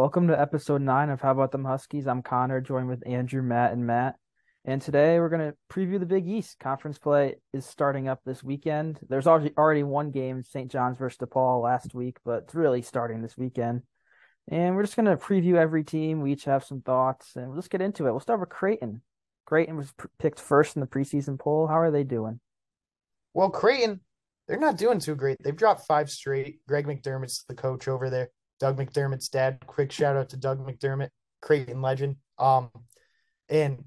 Welcome to episode nine of How About Them Huskies. I'm Connor, joined with Andrew, Matt, and Matt. And today we're going to preview the Big East. Conference play is starting up this weekend. There's already one game, St. John's versus DePaul last week, but it's really starting this weekend. And we're just going to preview every team. We each have some thoughts, and let's get into it. We'll start with Creighton. Creighton was picked first in the preseason poll. How are they doing? Well, Creighton, they're not doing too great. They've dropped five straight. Greg McDermott's the coach over there. Doug McDermott's dad. Quick shout out to Doug McDermott, Creighton legend. Um, and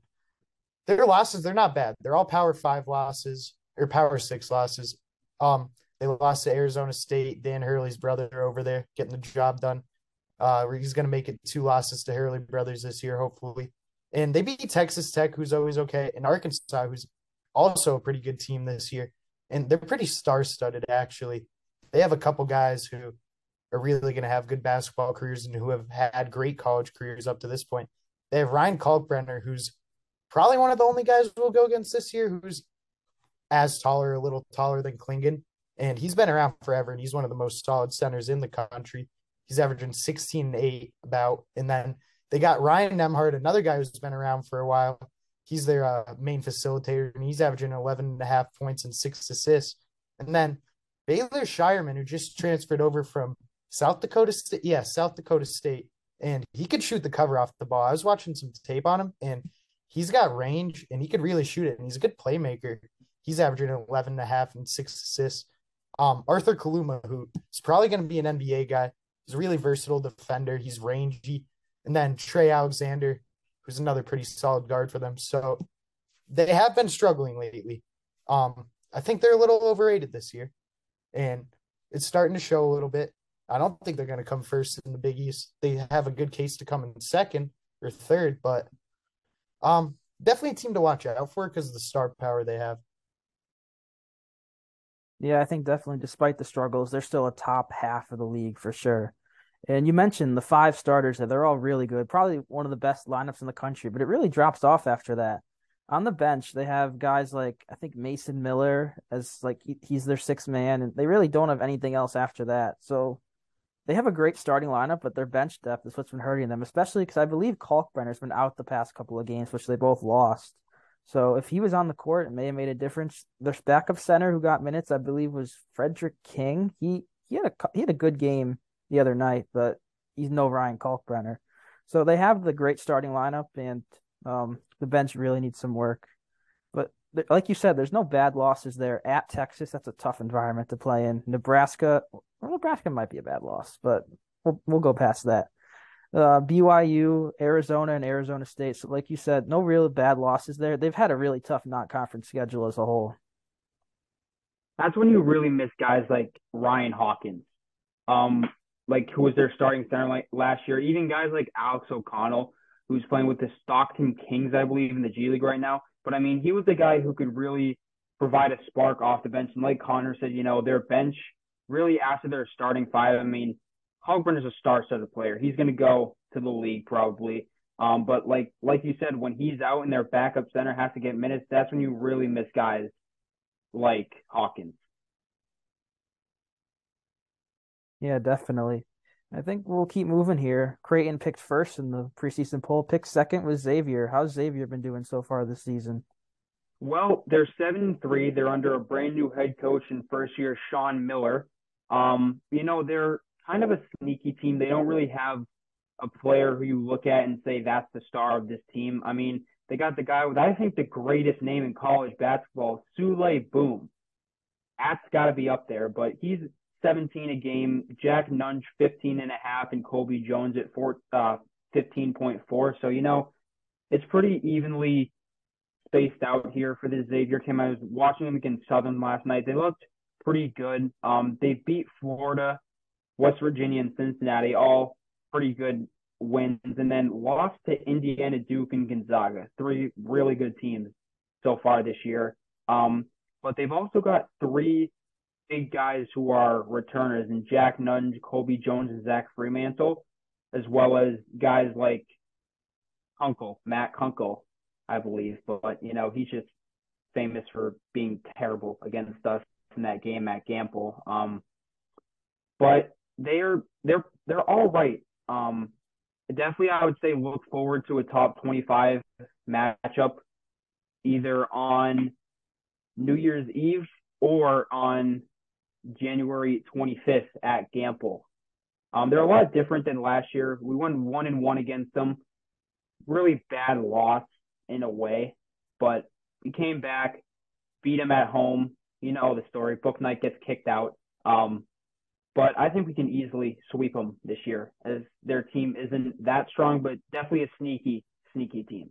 their losses, they're not bad. They're all Power Five losses or Power Six losses. Um, they lost to Arizona State. Dan Hurley's brother over there getting the job done. Uh, he's going to make it two losses to Hurley brothers this year, hopefully. And they beat Texas Tech, who's always okay, and Arkansas, who's also a pretty good team this year. And they're pretty star-studded, actually. They have a couple guys who are really going to have good basketball careers and who have had great college careers up to this point. They have Ryan Kalkbrenner, who's probably one of the only guys we'll go against this year who's as taller, a little taller than Clingan. And he's been around forever, and he's one of the most solid centers in the country. He's averaging 16 and 8 about. And then they got Ryan Nembhard, another guy who's been around for a while. He's their uh, main facilitator, and he's averaging 11 and a half points and six assists. And then Baylor Scheierman, who just transferred over from South Dakota State. Yeah, South Dakota State. And he could shoot the cover off the ball. I was watching some tape on him, and he's got range and he could really shoot it. And he's a good playmaker. He's averaging 11 and a half and six assists. Um, Arthur Kaluma, who is probably going to be an NBA guy. He's a really versatile defender. He's rangy. And then Trey Alexander, who's another pretty solid guard for them. So they have been struggling lately. Um, I think they're a little overrated this year. And it's starting to show a little bit. I don't think they're going to come first in the Big East. They have a good case to come in second or third, but um, definitely a team to watch out for because of the star power they have. Yeah, I think definitely, despite the struggles, they're still a top half of the league for sure. And you mentioned the five starters that they're all really good, probably one of the best lineups in the country, but it really drops off after that. On the bench, they have guys like I think Mason Miller as like he, he's their sixth man, and they really don't have anything else after that. So they have a great starting lineup, but their bench depth is what's been hurting them, especially because I believe Kalkbrenner's been out the past couple of games, which they both lost. So if he was on the court, it may have made a difference. Their backup center who got minutes, I believe, was Frederick King. He he had a he had a good game the other night, but he's no Ryan Kalkbrenner. So they have the great starting lineup, and um, the bench really needs some work. But like you said, there's no bad losses there at Texas. That's a tough environment to play in. Nebraska, well, Nebraska might be a bad loss, but we'll we'll go past that. Uh, BYU, Arizona, and Arizona State. So, like you said, no real bad losses there. They've had a really tough non-conference schedule as a whole. That's when you really miss guys like Ryan Hawkins, um, like who was their starting center like last year. Even guys like Alex O'Connell, who's playing with the Stockton Kings, I believe, in the G League right now. But I mean, he was the guy who could really provide a spark off the bench. And like Connor said, you know, their bench really after their starting five. I mean, Hogburn is a star-studded player. He's going to go to the league probably. Um, but like like you said, when he's out and their backup center has to get minutes, that's when you really miss guys like Hawkins. Yeah, definitely. I think we'll keep moving here. Creighton picked first in the preseason poll. Picked second was Xavier. How's Xavier been doing so far this season? Well, they're seven three. They're under a brand new head coach in first year, Sean Miller. Um, you know, they're kind of a sneaky team. They don't really have a player who you look at and say that's the star of this team. I mean, they got the guy with I think the greatest name in college basketball, Souley Boum. That's got to be up there, but he's 17 a game. Jack Nunge 15 and a half, and Colby Jones at four, uh, 15.4. So you know, it's pretty evenly spaced out here for the Xavier team. I was watching them against Southern last night. They looked pretty good. Um, they beat Florida, West Virginia, and Cincinnati, all pretty good wins, and then lost to Indiana, Duke, and Gonzaga. Three really good teams so far this year. Um, but they've also got three big guys who are returners and Jack Nunge, Colby Jones, and Zach Freemantle, as well as guys like Kunkel, Matt Kunkel, I believe. But, you know, he's just famous for being terrible against us in that game at Gampel. Um, but they're they're they're all right. Um, definitely, I would say look forward to a top 25 matchup either on New Year's Eve or on January 25th at Gampel. Um, they're a lot different than last year. We won one and one against them. Really bad loss in a way, but we came back, beat them at home. You know the story. Bouknight gets kicked out. Um, but I think we can easily sweep them this year, as their team isn't that strong, but definitely a sneaky, sneaky team.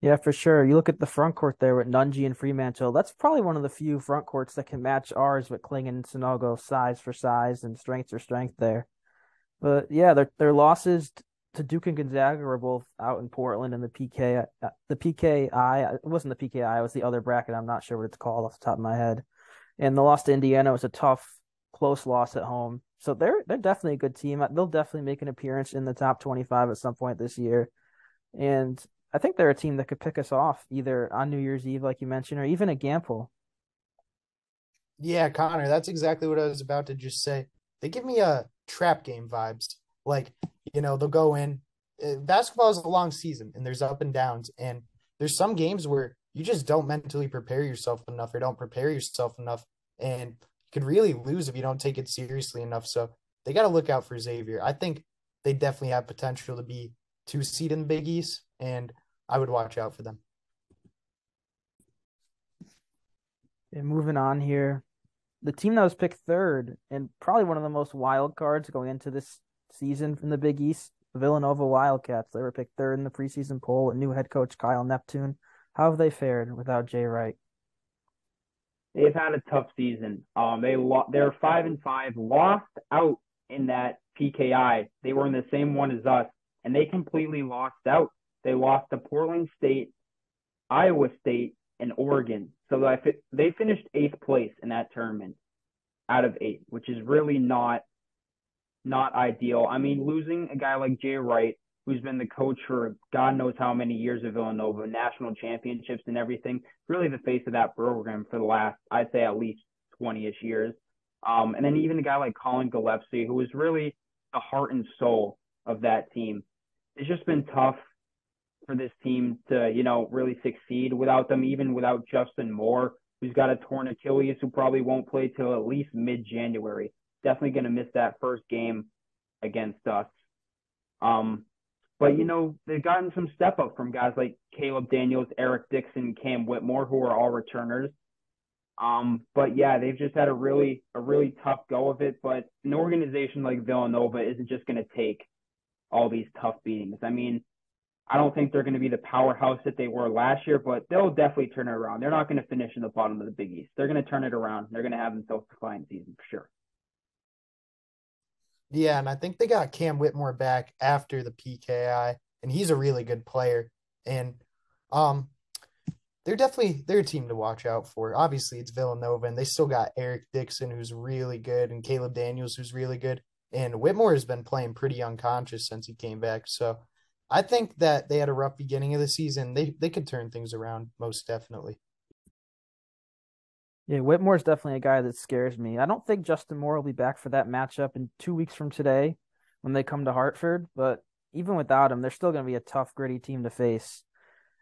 Yeah, for sure. You look at the front court there with Nunge and Freemantle. That's probably one of the few front courts that can match ours with Kling and Sanogo size for size and strength for strength there. But yeah, their their losses Duke and Gonzaga were both out in Portland and the PK uh, the PKI uh, it wasn't the PKI it was the other bracket. I'm not sure what it's called off the top of my head. And the loss to Indiana was a tough close loss at home. So they're they're definitely a good team. Uh, they'll definitely make an appearance in the top 25 at some point this year. And I think they're a team that could pick us off either on New Year's Eve like you mentioned or even a Gampel. yeah Connor that's exactly what I was about to just say. They give me a trap game vibes like you know, they'll go in. Uh, basketball is a long season and there's up and downs. And there's some games where you just don't mentally prepare yourself enough or don't prepare yourself enough. And you could really lose if you don't take it seriously enough. So they got to look out for Xavier. I think they definitely have potential to be two seed in the Big East, and I would watch out for them. And moving on here, the team that was picked third and probably one of the most wild cards going into this season from the Big East. Villanova Wildcats. They were picked third in the preseason poll with new head coach Kyle Neptune. How have they fared without Jay Wright? They've had a tough season. Um, they lo- they're five and five, lost out in that PKI. They were in the same one as us, and they completely lost out. They lost to Portland State, Iowa State, and Oregon. So they finished eighth place in that tournament out of eight, which is really not not ideal. I mean, losing a guy like Jay Wright, who's been the coach for God knows how many years of Villanova, national championships and everything, really the face of that program for the last, I'd say, at least 20 ish years. Um, and then even a guy like Collin Gillespie, who was really the heart and soul of that team. It's just been tough for this team to, you know, really succeed without them, even without Justin Moore, who's got a torn Achilles, who probably won't play till at least mid January definitely going to miss that first game against us. Um, but you know they've gotten some step up from guys like Caleb Daniels, Eric Dixon, Cam Whitmore, who are all returners. Um, but yeah, they've just had a really a really tough go of it. But an organization like Villanova isn't just going to take all these tough beatings. I mean, I don't think they're going to be the powerhouse that they were last year, but they'll definitely turn it around. They're not going to finish in the bottom of the Big East. They're going to turn it around. They're going to have themselves a fine season for sure. Yeah, and I think they got Cam Whitmore back after the PKI, and he's a really good player. And um, they're definitely they're a team to watch out for. Obviously, it's Villanova, and they still got Eric Dixon, who's really good, and Caleb Daniels, who's really good. And Whitmore has been playing pretty unconscious since he came back. So I think that they had a rough beginning of the season. They they could turn things around most definitely. Yeah, Whitmore's definitely a guy that scares me. I don't think Justin Moore will be back for that matchup in two weeks from today when they come to Hartford, but even without him, they're still going to be a tough, gritty team to face.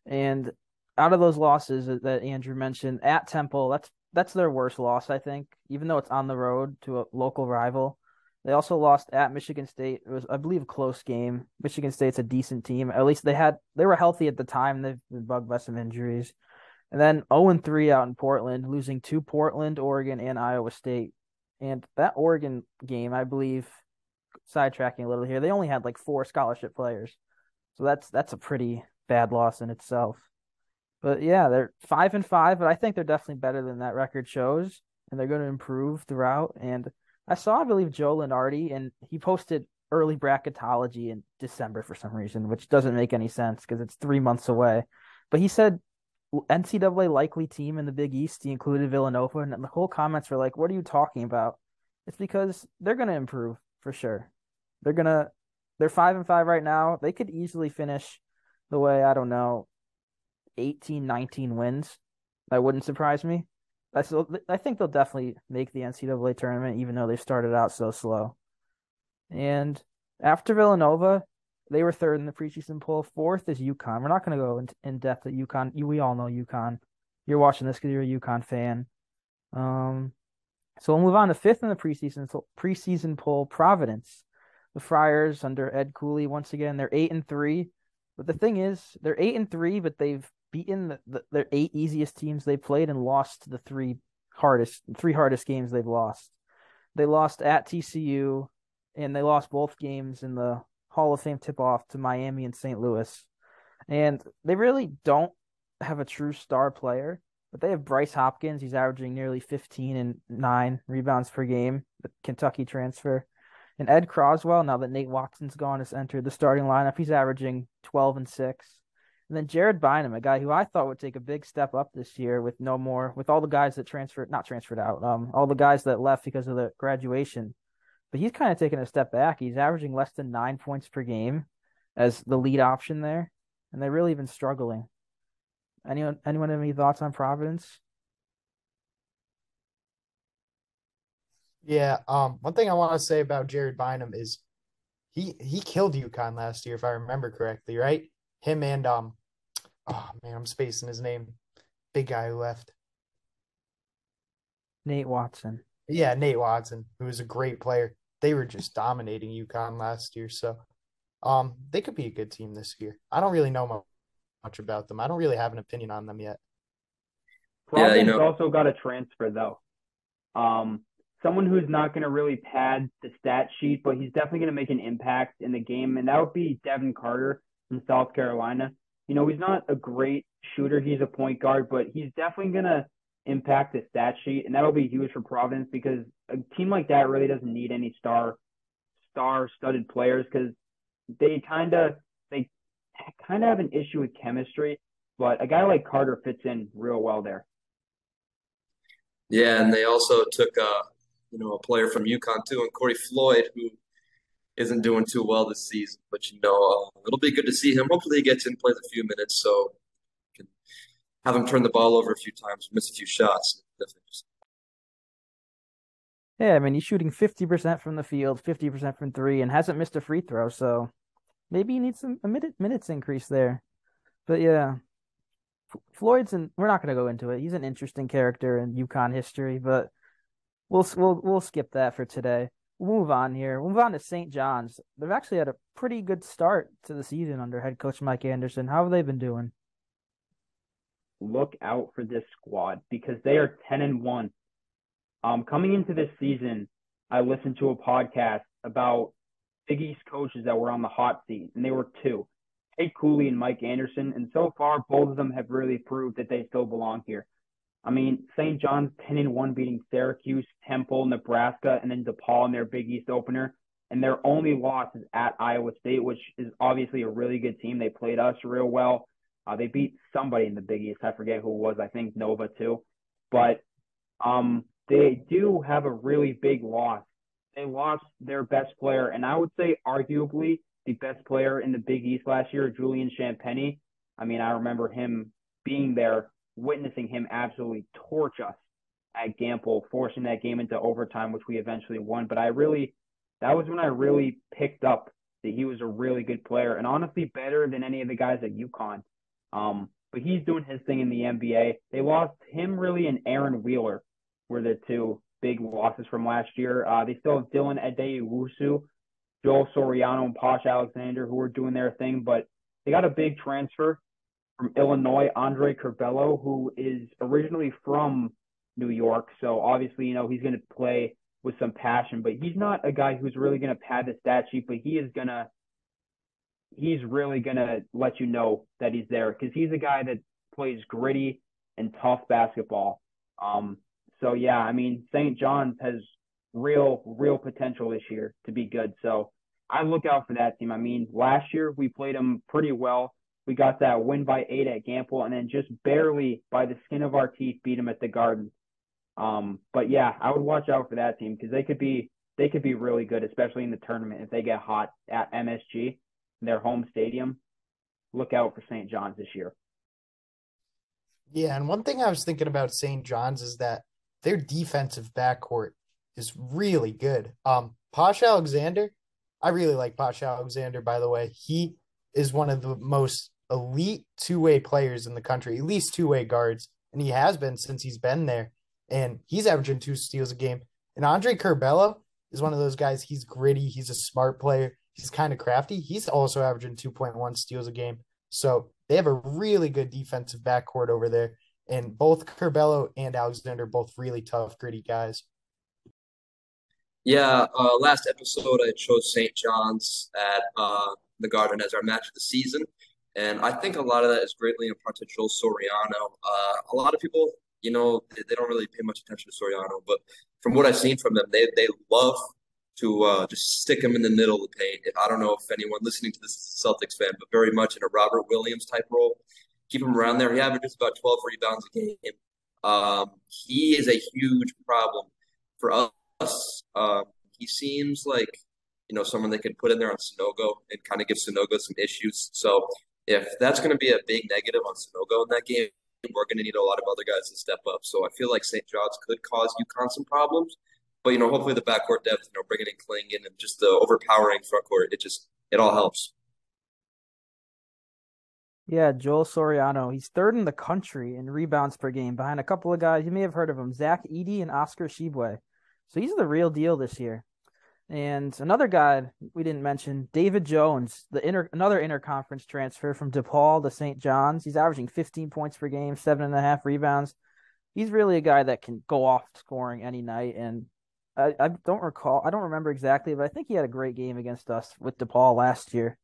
And out of those losses that Andrew mentioned at Temple, that's that's their worst loss, I think, even though it's on the road to a local rival. They also lost at Michigan State. It was, I believe, a close game. Michigan State's a decent team. At least they had they were healthy at the time. They've been bugged by some injuries. And then 0 3 out in Portland, losing to Portland, Oregon, and Iowa State. And that Oregon game, I believe, sidetracking a little here, they only had like four scholarship players. So that's that's a pretty bad loss in itself. But yeah, they're five and five, but I think they're definitely better than that record shows, and they're going to improve throughout. And I saw, I believe, Joe Lunardi, and he posted early bracketology in December for some reason, which doesn't make any sense because it's three months away. But he said NCAA likely team in the Big East. He included Villanova, and the whole comments were like, "What are you talking about?" It's because they're going to improve for sure. They're gonna. They're five and five right now. They could easily finish the way I don't know, 18, 19 wins. That wouldn't surprise me. I still, I think they'll definitely make the NCAA tournament, even though they started out so slow. And After Villanova, they were third in the preseason poll. Fourth is UConn. We're not going to go in, in depth at UConn. We all know UConn. You're watching this because you're a UConn fan. Um, so we'll move on to fifth in the preseason preseason poll. Providence, the Friars under Ed Cooley. Once again, they're eight and three. But the thing is, they're eight and three, but they've beaten the, the, their eight easiest teams they played and lost the three hardest three hardest games they've lost. They lost at TCU, and they lost both games in the Hall of Fame tip off to Miami and St. Louis. And they really don't have a true star player, but they have Bryce Hopkins. He's averaging nearly 15 and nine rebounds per game, the Kentucky transfer. And Ed Croswell, now that Nate Watson's gone, has entered the starting lineup. He's averaging 12 and 6. And then Jared Bynum, a guy who I thought would take a big step up this year with no more, with all the guys that transferred, not transferred out, um, all the guys that left because of the graduation. But he's kind of taken a step back. He's averaging less than nine points per game as the lead option there. And they've really been struggling. Anyone, anyone have any thoughts on Providence? Yeah, um, one thing I want to say about Jared Bynum is he he killed UConn last year, if I remember correctly, right? Him and um, oh man, I'm spacing his name. Big guy who left. Nate Watson. Yeah, Nate Watson, who was a great player. They were just dominating UConn last year, so um, they could be a good team this year. I don't really know much about them. I don't really have an opinion on them yet. Providence yeah, you know. also got a transfer though. Um, someone who's not going to really pad the stat sheet, but he's definitely going to make an impact in the game, and that would be Devin Carter from South Carolina. You know, he's not a great shooter. He's a point guard, but he's definitely going to impact the stat sheet, and that'll be huge for Providence because a team like that really doesn't need any star star studded players because they kind of they kind of have an issue with chemistry. But a guy like Carter fits in real well there. Yeah, and they also took uh, you know, a player from UConn too, and Corey Floyd, who isn't doing too well this season. But you know, uh, it'll be good to see him. Hopefully, he gets in, plays a few minutes, so have him turn the ball over a few times, miss a few shots. Yeah, I mean, he's shooting fifty percent from the field, fifty percent from three, and hasn't missed a free throw. So maybe he needs some minute minutes increase there. But yeah, Floyd's and we're not going to go into it. He's an interesting character in UConn history, but we'll we'll we'll skip that for today. We'll move on here. We'll move on to St. John's. They've actually had a pretty good start to the season under head coach Mike Anderson. How have they been doing? Look out for this squad because they are ten and one. Um, coming into this season, I listened to a podcast about Big East coaches that were on the hot seat, and they were two, Tate Cooley and Mike Anderson. And so far, both of them have really proved that they still belong here. I mean, St. John's 10 and 1 beating Syracuse, Temple, Nebraska, and then DePaul in their Big East opener. And their only loss is at Iowa State, which is obviously a really good team. They played us real well. Uh, they beat somebody in the Big East. I forget who it was. I think Nova too. But um, they do have a really big loss. They lost their best player, and I would say arguably the best player in the Big East last year, Julian Champagnie. I mean, I remember him being there witnessing him absolutely torch us at Gampel, forcing that game into overtime, which we eventually won. But I really, that was when I really picked up that he was a really good player and honestly better than any of the guys at UConn. Um, but he's doing his thing in the NBA. They lost him really and Aaron Wheeler were the two big losses from last year. Uh, they still have Dylan Addae-Wusu, Joel Soriano, and Posh Alexander who are doing their thing, but they got a big transfer from Illinois, Andre Curbelo, who is originally from New York. So obviously, you know, he's going to play with some passion, but he's not a guy who's really going to pad the stat sheet, but he is going to, he's really to let you know that he's there because he's a guy that plays gritty and tough basketball. Um, so yeah, I mean, St. John's has real, real potential this year to be good. So I look out for that team. I mean, last year we played them pretty well we got that win by eight at Gampel, and then just barely by the skin of our teeth beat them at the Garden. Um, but yeah, I would watch out for that team because they could be they could be really good, especially in the tournament if they get hot at MSG, their home stadium. Look out for St. John's this year. Yeah, and one thing I was thinking about St. John's is that their defensive backcourt is really good. Um, Posh Alexander, I really like Posh Alexander, by the way. He is one of the most elite two way players in the country, at least two way guards. And he has been since he's been there. And he's averaging two steals a game. And Andre Curbelo is one of those guys. He's gritty. He's a smart player. He's kind of crafty. He's also averaging 2.1 steals a game. So they have a really good defensive backcourt over there. And both Curbelo and Alexander both really tough, gritty guys. Yeah, uh, last episode I chose St. John's at uh, the Garden as our match of the season. And I think a lot of that is greatly in part to Joel Soriano. Uh, a lot of people, you know, they, they, don't really pay much attention to Soriano, but from what I've seen from them, they, they love to uh, just stick him in the middle of the paint. I don't know if anyone listening to this is a Celtics fan, but very much in a Robert Williams type role. Keep him around there. He averages about 12 rebounds a game. Um, he is a huge problem for us. Um, he seems like you know someone they could put in there on Sanogo and kind of give Sanogo some issues. So if that's going to be a big negative on Sanogo in that game, we're going to need a lot of other guys to step up. So I feel like St. John's could cause UConn some problems. But you know, hopefully the backcourt depth, you know, bringing in Clingan and just the overpowering front court, it just it all helps. Yeah, Joel Soriano. He's third in the country in rebounds per game, behind a couple of guys you may have heard of him, Zach Edey and Oscar Tshiebwe. So he's the real deal this year. And another guy we didn't mention, David Jones, the inter another interconference transfer from DePaul to St. John's. He's averaging 15 points per game, seven and a half rebounds. He's really a guy that can go off scoring any night. And I, I don't recall, I don't remember exactly, but I think he had a great game against us with DePaul last year.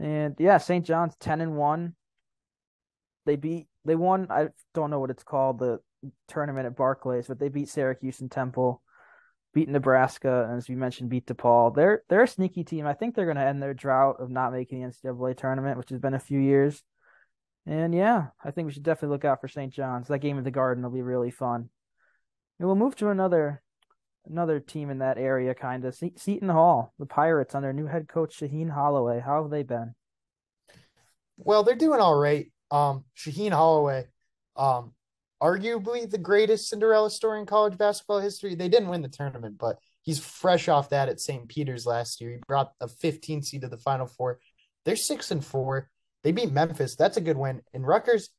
And yeah, St. John's 10 and 1. They beat, they won, I don't know what it's called, the tournament at Barclays, but they beat Syracuse and Temple beat Nebraska, and as we mentioned, beat DePaul. They're they're a sneaky team. I think they're going to end their drought of not making the NCAA tournament, which has been a few years. And yeah, I think we should definitely look out for St. John's. That game at the Garden will be really fun. And we'll move to another another team in that area, kind of Se- Seton Hall, the Pirates under new head coach Shaheen Holloway. How have they been? Well, they're doing all right. Um, Shaheen Holloway, um, arguably the greatest Cinderella story in college basketball history. They didn't win the tournament, but he's fresh off that at St. Peter's last year. He brought a 15 seed to the Final Four. They're six and four. They beat Memphis. That's a good win. And Rutgers,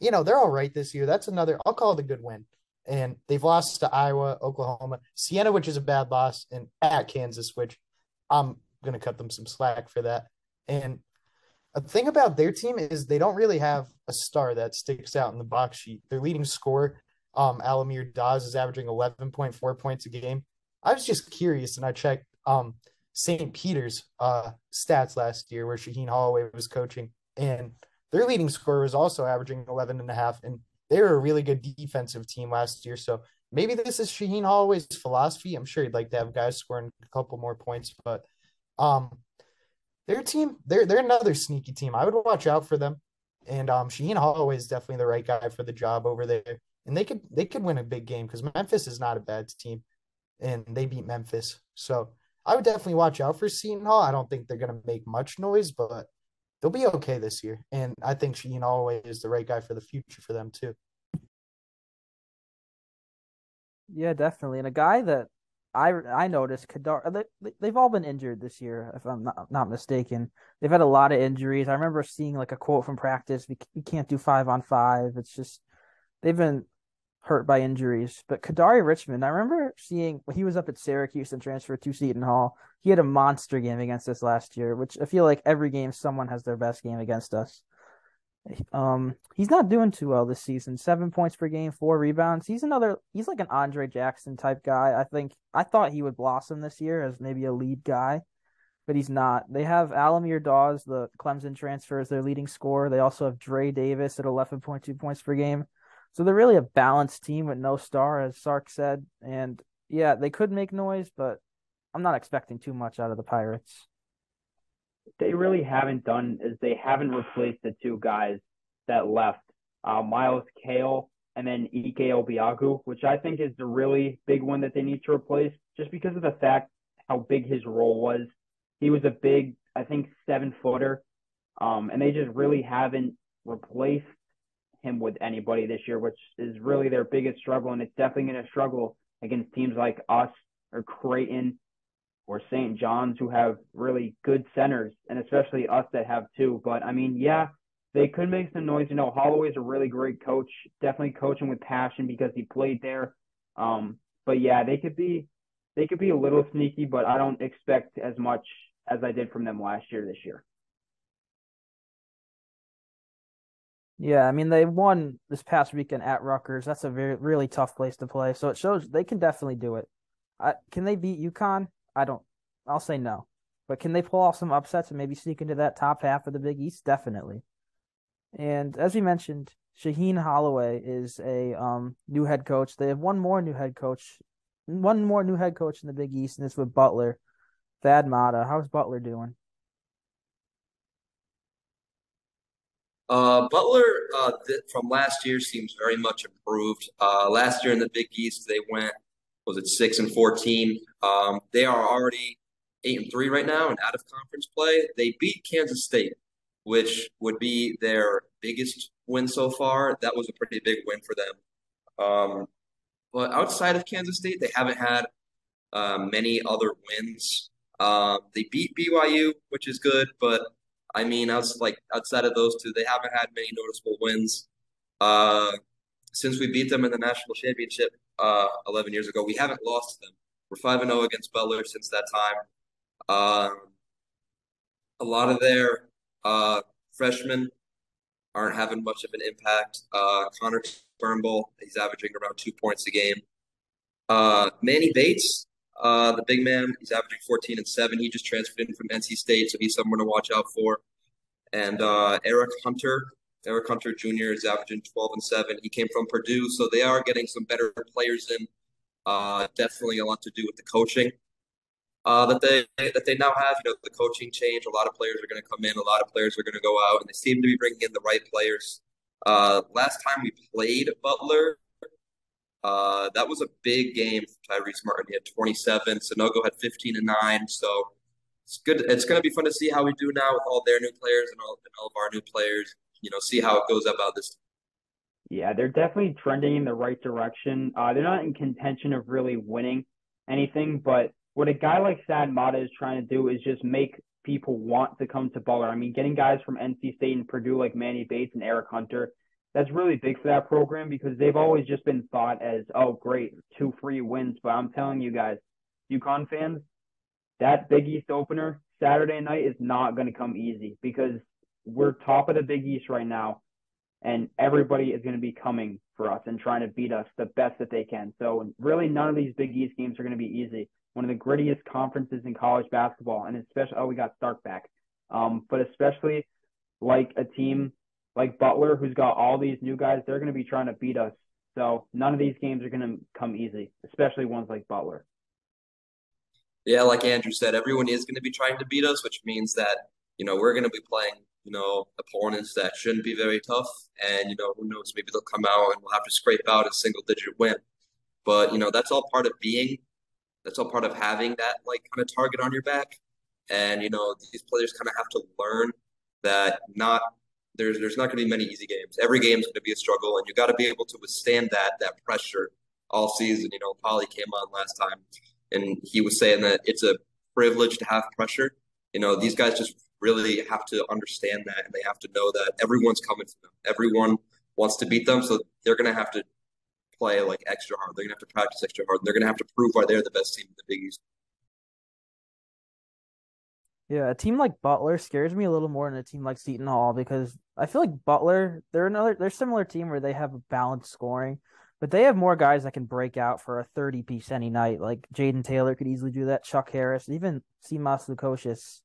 you know, they're all right this year. That's another. I'll call it a good win. And they've lost to Iowa, Oklahoma, Siena, which is a bad loss, and at Kansas, which I'm gonna cut them some slack for that. And a thing about their team is they don't really have a star that sticks out in the box sheet. Their leading scorer, um, Al-Amir Dawes, is averaging 11.4 points a game. I was just curious, and I checked um, St. Peter's uh, stats last year, where Shaheen Holloway was coaching, and their leading scorer was also averaging 11 and a half, and they were a really good defensive team last year. So maybe this is Shaheen Holloway's philosophy. I'm sure he'd like to have guys scoring a couple more points, but um, their team, they're they're another sneaky team. I would watch out for them. And um, Shaheen Holloway is definitely the right guy for the job over there. And they could they could win a big game because Memphis is not a bad team, and they beat Memphis. So I would definitely watch out for Seton Hall. I don't think they're gonna make much noise, but they'll be okay this year. And I think Sheen Holloway is the right guy for the future for them too. Yeah, definitely. And a guy that I I noticed Kadar they, they've all been injured this year if I'm not, not mistaken. They've had a lot of injuries. I remember seeing like a quote from practice, we, we can't do 5 on 5. It's just they've been hurt by injuries. But Kadari Richmond, I remember seeing he was up at Syracuse and transferred to Seton Hall. He had a monster game against us last year, which I feel like every game someone has their best game against us. Um, he's not doing too well this season. Seven points per game, four rebounds. He's another. He's like an Andre Jackson type guy. I think. I thought he would blossom this year as maybe a lead guy, but he's not. They have Al-Amir Dawes, the Clemson transfer, as their leading scorer. They also have Dre Davis at eleven point two points per game. So they're really a balanced team with no star, as Sark said. And yeah, they could make noise, but I'm not expecting too much out of the Pirates they really haven't done is they haven't replaced the two guys that left, uh, Myles Cale and then Ike Obiagu, which I think is the really big one that they need to replace, just because of the fact how big his role was. He was a big, I think, seven footer, um, and they just really haven't replaced him with anybody this year, which is really their biggest struggle, and it's definitely going to struggle against teams like us or Creighton or St. John's who have really good centers, and especially us that have two. But I mean, yeah, they could make some noise. You know, Holloway's a really great coach, definitely coaching with passion because he played there. Um, but yeah, they could be they could be a little sneaky, but I don't expect as much as I did from them last year this year. Yeah, I mean they won this past weekend at Rutgers. That's a very really tough place to play. So it shows they can definitely do it. I, can they beat UConn? I don't. I'll say no. But can they pull off some upsets and maybe sneak into that top half of the Big East? Definitely. And as we mentioned, Shaheen Holloway is a um, new head coach. They have one more new head coach, one more new head coach in the Big East, and it's with Butler, Thad Matta. How's Butler doing? Uh, Butler uh, th- from last year seems very much improved. Uh, last year in the Big East, they went was it six and fourteen. Um, they are already eight and three right now and out of conference play. They beat Kansas State, which would be their biggest win so far. That was a pretty big win for them. Um, but outside of Kansas State, they haven't had uh, many other wins. Uh, they beat BYU, which is good, but I mean, was like outside of those two, they haven't had many noticeable wins. Uh, since we beat them in the national championship uh, 11 years ago, we haven't lost to them. We're five and zero oh against Butler since that time. Um, a lot of their uh, freshmen aren't having much of an impact. Uh, Connor Turnbull, he's averaging around two points a game. Uh, Manny Bates, uh, the big man, he's averaging 14 and 7. He just transferred in from NC State, so he's someone to watch out for. And uh, Eric Hunter, Eric Hunter Jr. is averaging 12 and 7. He came from Purdue, so they are getting some better players in. Uh, definitely a lot to do with the coaching uh, that they that they now have. You know, the coaching change. A lot of players are going to come in. A lot of players are going to go out, and they seem to be bringing in the right players. Uh, last time we played Butler, uh, that was a big game for Tyrese Martin. He had 27. Sanogo had 15 and nine. So it's good. It's going to be fun to see how we do now with all their new players and all, and all of our new players. You know, see how it goes about this. Yeah, they're definitely trending in the right direction. Uh, they're not in contention of really winning anything, but what a guy like Thad Matta is trying to do is just make people want to come to Butler. I mean, getting guys from NC State and Purdue like Manny Bates and Eric Hunter that's really big for that program because they've always just been thought as, oh, great, two free wins. But I'm telling you guys, UConn fans, that Big East opener Saturday night is not going to come easy because we're top of the Big East right now, and everybody is going to be coming for us and trying to beat us the best that they can. So really, none of these Big East games are going to be easy. One of the grittiest conferences in college basketball, and especially oh, we got Stark back, um, but especially like a team like Butler, who's got all these new guys, they're going to be trying to beat us. So none of these games are going to come easy, especially ones like Butler. Yeah, like Andrew said, everyone is going to be trying to beat us, which means that you know we're going to be playing you know opponents that shouldn't be very tough, and you know who knows, maybe they'll come out and we'll have to scrape out a single digit win. But you know that's all part of being, that's all part of having that like kind of target on your back, and you know these players kind of have to learn that not there's there's not going to be many easy games. Every game is going to be a struggle, and you got to be able to withstand that that pressure all season. You know, Polly came on last time, and he was saying that it's a privilege to have pressure. You know, these guys just really have to understand that, and they have to know that everyone's coming for them. Everyone wants to beat them, so they're going to have to play like extra hard. They're going to have to practice extra hard. They're going to have to prove why they're the best team in the Big East. Yeah, a team like Butler scares me a little more than a team like Seton Hall because I feel like Butler, they're another they're similar team where they have a balanced scoring, but they have more guys that can break out for a 30 piece any night. Like Jayden Taylor could easily do that, Chuck Harris, even Simas Lukosius.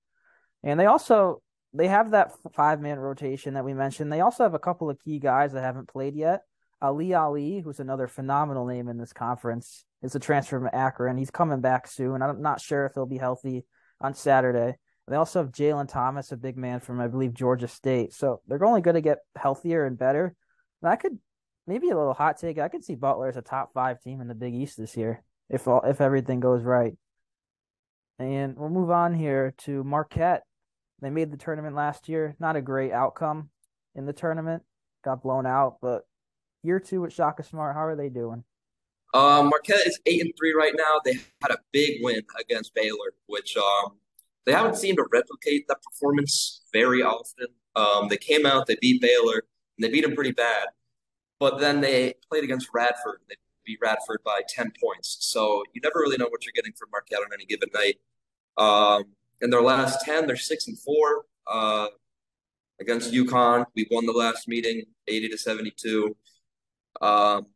And they also they have that five man rotation that we mentioned. They also have a couple of key guys that haven't played yet. Ali Ali, who's another phenomenal name in this conference, is a transfer from Akron. He's coming back soon. I'm not sure if he'll be healthy on Saturday. They also have Jalen Thomas, a big man from I believe Georgia State. So they're only going to get healthier and better. And I could maybe a little hot take. I could see Butler as a top five team in the Big East this year if all, if everything goes right. And we'll move on here to Marquette. They made the tournament last year. Not a great outcome in the tournament. Got blown out, but year two with Shaka Smart, how are they doing? Um, Marquette is eight and three right now. They had a big win against Baylor, which um, they haven't seemed to replicate that performance very often. Um, they came out, they beat Baylor, and they beat them pretty bad. But then they played against Radford. They beat Radford by ten points. So you never really know what you're getting from Marquette on any given night. Um, in their last ten, they're six and four. Uh, against UConn, we won the last meeting, eighty to seventy-two. Um,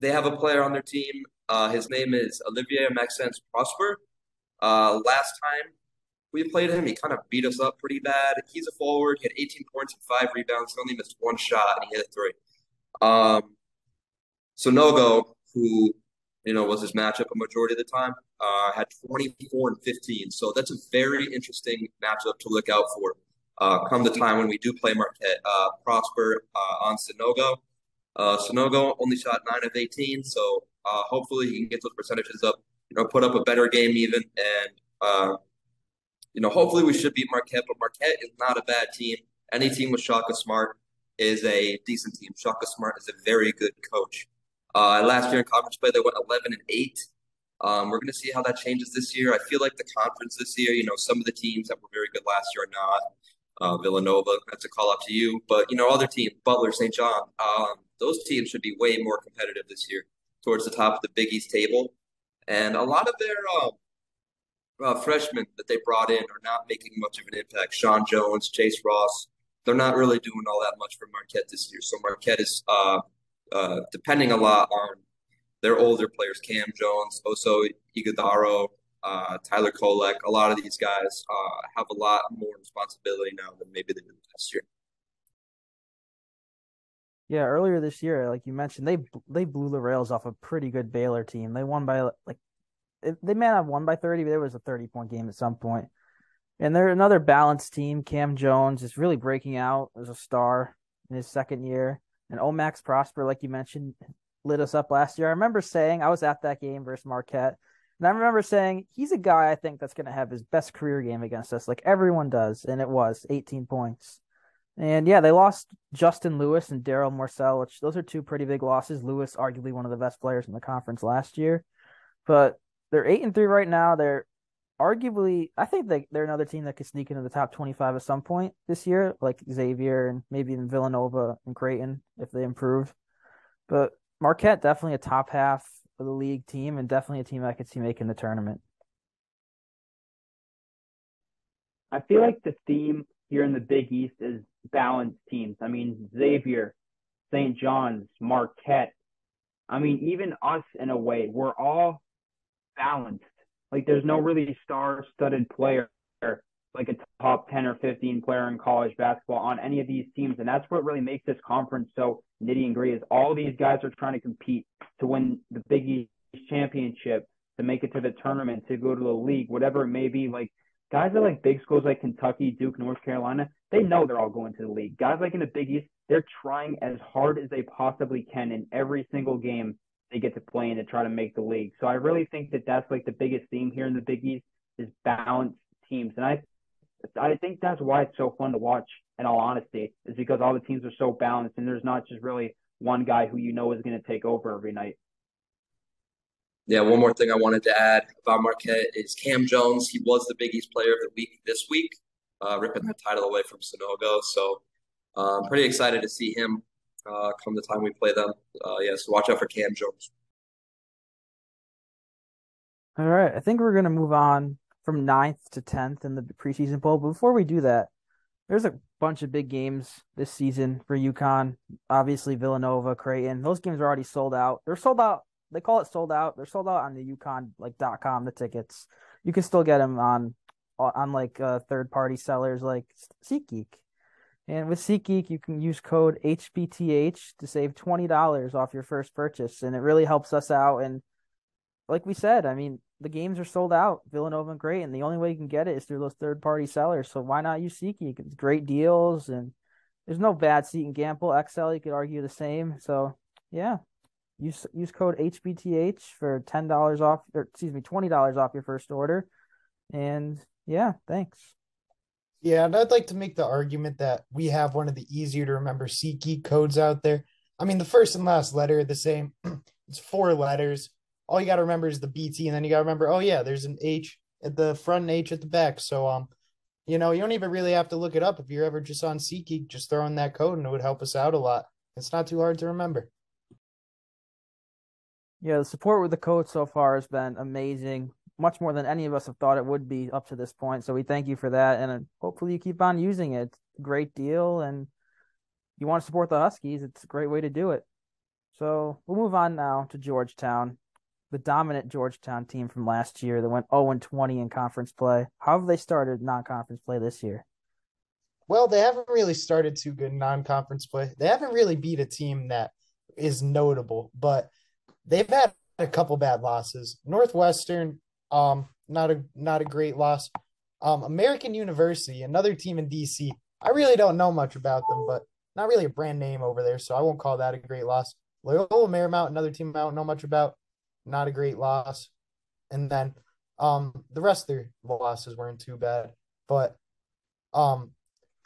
they have a player on their team. Uh, his name is Olivier Maxence Prosper. Uh, last time we played him, he kind of beat us up pretty bad. He's a forward. He had 18 points and five rebounds. He only missed one shot, and he hit a three. Um, Sanogo, who you know was his matchup a majority of the time, uh, had 24 and 15. So that's a very interesting matchup to look out for. Uh, come the time when we do play Marquette, uh, Prosper uh, on Sanogo. Uh, only shot nine of 18, so uh, hopefully he can get those percentages up. You know, put up a better game even, and uh, you know, hopefully we should beat Marquette. But Marquette is not a bad team. Any team with Shaka Smart is a decent team. Shaka Smart is a very good coach. Uh, last year in conference play, they went 11 and eight. Um, we're going to see how that changes this year. I feel like the conference this year, you know, some of the teams that were very good last year are not. Uh, Villanova, that's a call out to you. But, you know, other teams, Butler, St. John, um, those teams should be way more competitive this year towards the top of the Big East table. And a lot of their uh, uh, freshmen that they brought in are not making much of an impact. Sean Jones, Chase Ross, they're not really doing all that much for Marquette this year. So Marquette is uh, uh, depending a lot on their older players, Cam Jones, Oso Ighodaro, uh, Tyler Kolek. A lot of these guys uh, have a lot more responsibility now than maybe they did last year. Yeah, earlier this year, like you mentioned, they they blew the rails off a pretty good Baylor team. They won by like they may not have won by 30, but there was a 30 point game at some point. And they're another balanced team. Cam Jones is really breaking out as a star in his second year. And Omax Prosper, like you mentioned, lit us up last year. I remember saying I was at that game versus Marquette. And I remember saying he's a guy I think that's going to have his best career game against us, like everyone does. And it was 18 points. And yeah, they lost Justin Lewis and Daryl Morsell, which those are two pretty big losses. Lewis, arguably one of the best players in the conference last year. But they're eight and three right now. They're arguably, I think they they're another team that could sneak into the top twenty five at some point this year, like Xavier and maybe even Villanova and Creighton if they improve. But Marquette definitely a top half of the league team and definitely a team I could see making the tournament. I feel like the theme here in the Big East is balanced teams. I mean, Xavier, St. John's, Marquette. I mean, even us in a way, we're all balanced. Like there's no really star-studded player like a top 10 or 15 player in college basketball on any of these teams. And that's what really makes this conference so nitty and gritty is all these guys are trying to compete to win the Big East championship, to make it to the tournament, to go to the league, whatever it may be. Like guys that like big schools like Kentucky, Duke, North Carolina, they know they're all going to the league. Guys like in the Big East, they're trying as hard as they possibly can in every single game they get to play in to try to make the league. So I really think that that's like the biggest theme here in the Big East is balanced teams, and I I think that's why it's so fun to watch. In all honesty, is because all the teams are so balanced, and there's not just really one guy who you know is going to take over every night. Yeah, one more thing I wanted to add about Marquette is Cam Jones. He was the Big East Player of the Week this week, uh, ripping that title away from Sanogo. So uh, I'm pretty excited to see him uh, come the time we play them. Uh, yeah, so watch out for Cam Jones. All right, I think we're gonna move on from ninth to tenth in the preseason poll. But before we do that, there's a bunch of big games this season for UConn. Obviously, Villanova, Creighton. Those games are already sold out. They're sold out. They call it sold out. They're sold out on the UConn like dot com. The tickets you can still get them on on like uh, third party sellers like SeatGeek. And with SeatGeek, you can use code HBTH to save $20 off your first purchase. And it really helps us out. And like we said, I mean, the games are sold out, Villanova and great. And the only way you can get it is through those third party sellers. So why not use SeatGeek? It's great deals. And there's no bad seat and Gampel. XL, you could argue the same. So yeah, use use code HBTH for $10 off, or excuse me, $20 off your first order. And yeah, thanks. Yeah, and I'd like to make the argument that we have one of the easier to remember SeatGeek codes out there. I mean, the first and last letter are the same. It's four letters. All you got to remember is the BT, and then you got to remember, oh yeah, there's an H at the front and H at the back. So um, you know, you don't even really have to look it up if you're ever just on SeatGeek. Just throw in that code, and it would help us out a lot. It's not too hard to remember. Yeah, the support with the code so far has been amazing. Much more than any of us have thought it would be up to this point. So we thank you for that, and uh, hopefully you keep on using it. Great deal, and you want to support the Huskies, it's a great way to do it. So we'll move on now to Georgetown, the dominant Georgetown team from last year that went 0 20 in conference play. How have they started non conference play this year? Well, they haven't really started too good non conference play. They haven't really beat a team that is notable, but they've had a couple bad losses. Northwestern, um, not a not a great loss. Um, American University, another team in DC. I really don't know much about them, but not really a brand name over there, so I won't call that a great loss. Loyola Marymount, another team I don't know much about, not a great loss. And then um the rest of their losses weren't too bad. But um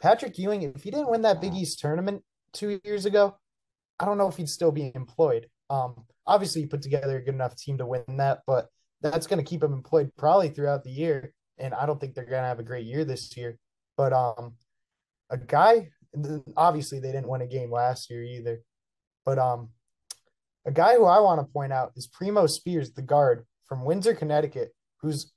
Patrick Ewing, if he didn't win that Big East tournament two years ago, I don't know if he'd still be employed. Um obviously he put together a good enough team to win that, but that's gonna keep him employed probably throughout the year. And I don't think they're gonna have a great year this year. But um a guy obviously they didn't win a game last year either. But um, a guy who I want to point out is Primo Spears, the guard from Windsor, Connecticut, who's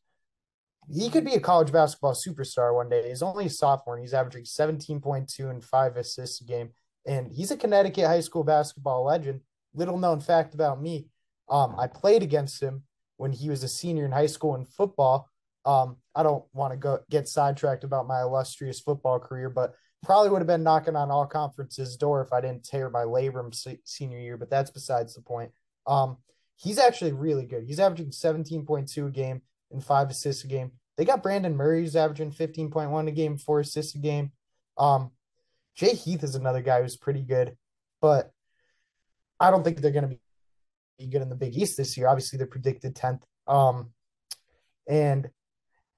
he could be a college basketball superstar one day. He's only a sophomore and he's averaging 17.2 and five assists a game. And he's a Connecticut high school basketball legend. Little known fact about me. Um, I played against him when he was a senior in high school in football. Um, I don't want to go get sidetracked about my illustrious football career, but probably would have been knocking on all conferences door if I didn't tear my labrum senior year, but that's besides the point. Um, he's actually really good. He's averaging 17.2 a game and five assists a game. They got Brandon Murray who's averaging 15.1 a game, four assists a game. Um, Jay Heath is another guy who's pretty good, but I don't think they're going to be good in the Big East this year. Obviously, they're predicted 10th. Um, and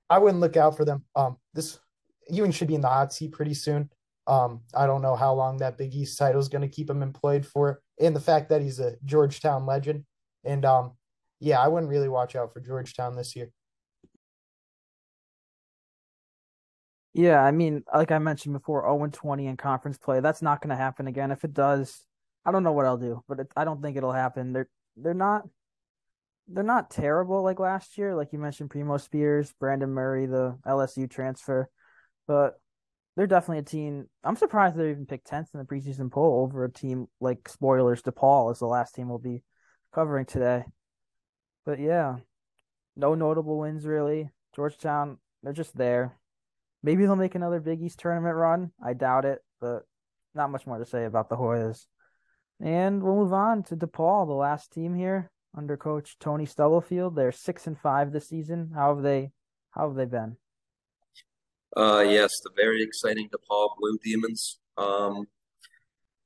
I wouldn't look out for them. Um, this Ewing should be in the hot seat pretty soon. Um, I don't know how long that Big East title is going to keep him employed for, and the fact that he's a Georgetown legend. And um, yeah, I wouldn't really watch out for Georgetown this year. Yeah, I mean, like I mentioned before, 0 20 in conference play. That's not going to happen again. If it does, I don't know what I'll do, but it, I don't think it'll happen. They're they're not they're not terrible like last year. Like you mentioned, Primo Spears, Brandon Murray, the LSU transfer, but they're definitely a team. I'm surprised they even picked 10th in the preseason poll over a team like spoilers DePaul is the last team we'll be covering today. But yeah, no notable wins really. Georgetown, they're just there. Maybe they'll make another Big East tournament run. I doubt it, but not much more to say about the Hoyas. And we'll move on to DePaul, the last team here under coach Tony Stubblefield. They're six and five this season. How have they how have they been? Uh, yes, the very exciting DePaul Blue Demons. Um,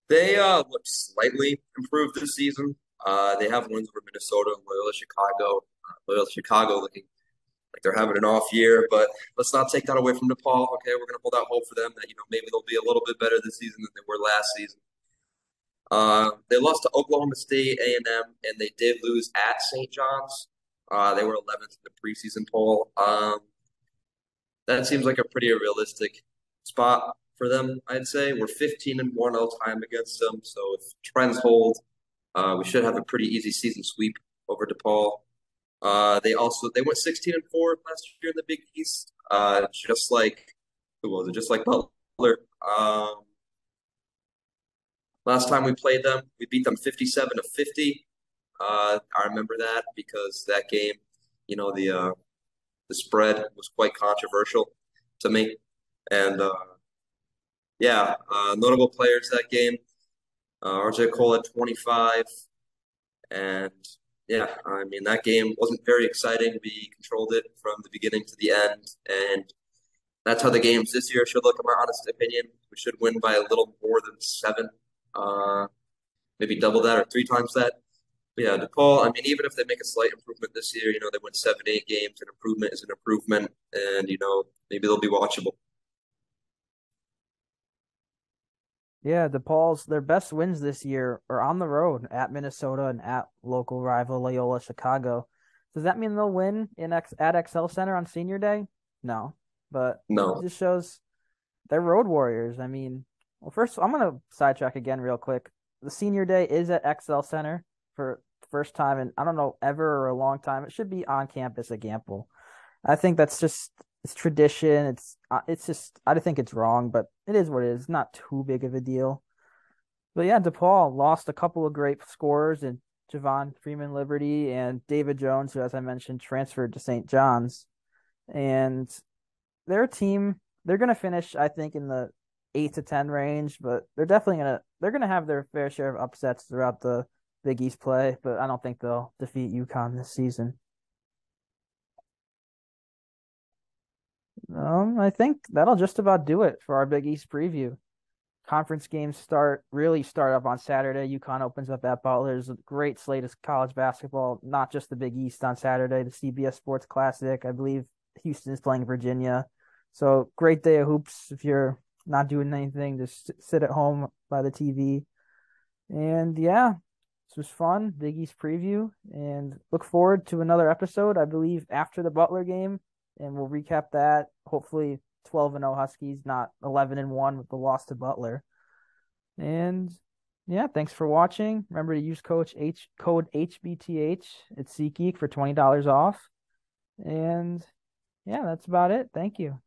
they uh, look slightly improved this season. Uh, they have wins over Minnesota, Loyola Chicago. Uh, Loyola Chicago looking like they're having an off year, but let's not take that away from DePaul. Okay, we're gonna hold out hope for them that you know maybe they'll be a little bit better this season than they were last season. Uh, they lost to Oklahoma State, A and M, and they did lose at St. John's. Uh, they were 11th in the preseason poll. Um, that seems like a pretty realistic spot for them. I'd say we're 15 and one all time against them. So if trends hold, uh, we should have a pretty easy season sweep over DePaul. Uh, they also they went 16 and four last year in the Big East, uh, just like who was it? Just like Butler. Um, last time we played them, we beat them 57 to 50. Uh, I remember that because that game, you know, the uh, the spread was quite controversial to me. And uh, yeah, uh, notable players that game. Uh, RJ Cole at 25. And yeah, I mean, that game wasn't very exciting. We controlled it from the beginning to the end. And that's how the games this year should look, in my honest opinion. We should win by a little more than seven, uh, maybe double that or three times that yeah, DePaul, I mean, even if they make a slight improvement this year, you know, they win seven, eight games, an improvement is an improvement, and, you know, maybe they'll be watchable. Yeah, DePaul's their best wins this year are on the road at Minnesota and at local rival Loyola Chicago. Does that mean they'll win in X at XL Center on Senior Day? No, but No. it just shows they're road warriors. I mean, well, first I'm gonna sidetrack again real quick. The Senior Day is at XL Center for first time in I don't know ever or a long time. It should be on campus at Gampel. I think that's just it's tradition. It's uh, it's just I think it's wrong, but it is what it is. Not too big of a deal. But yeah, DePaul lost a couple of great scorers in Javon Freeman Liberty and David Jones, who, as I mentioned, transferred to St. John's. And their team, they're going to finish, I think, in the eight to ten range, but they're definitely gonna they're gonna have their fair share of upsets throughout the Big East play. But I don't think they'll defeat UConn this season. Um, I think that'll just about do it for our Big East preview. Conference games start really start up on Saturday. UConn opens up at Butler. There's a great slate of college basketball, not just the Big East on Saturday. The CBS Sports Classic, I believe Houston is playing Virginia. So great day of hoops if you're not doing anything, just sit at home by the TV. And yeah, this was fun, Big East preview, and look forward to another episode. I believe after the Butler game and we'll recap that. Hopefully, 12 and 0 Huskies, not 11 and 1 with the loss to Butler. And yeah, thanks for watching. Remember to use coach H code HBTH at SeatGeek for $20 off. And yeah, that's about it. Thank you.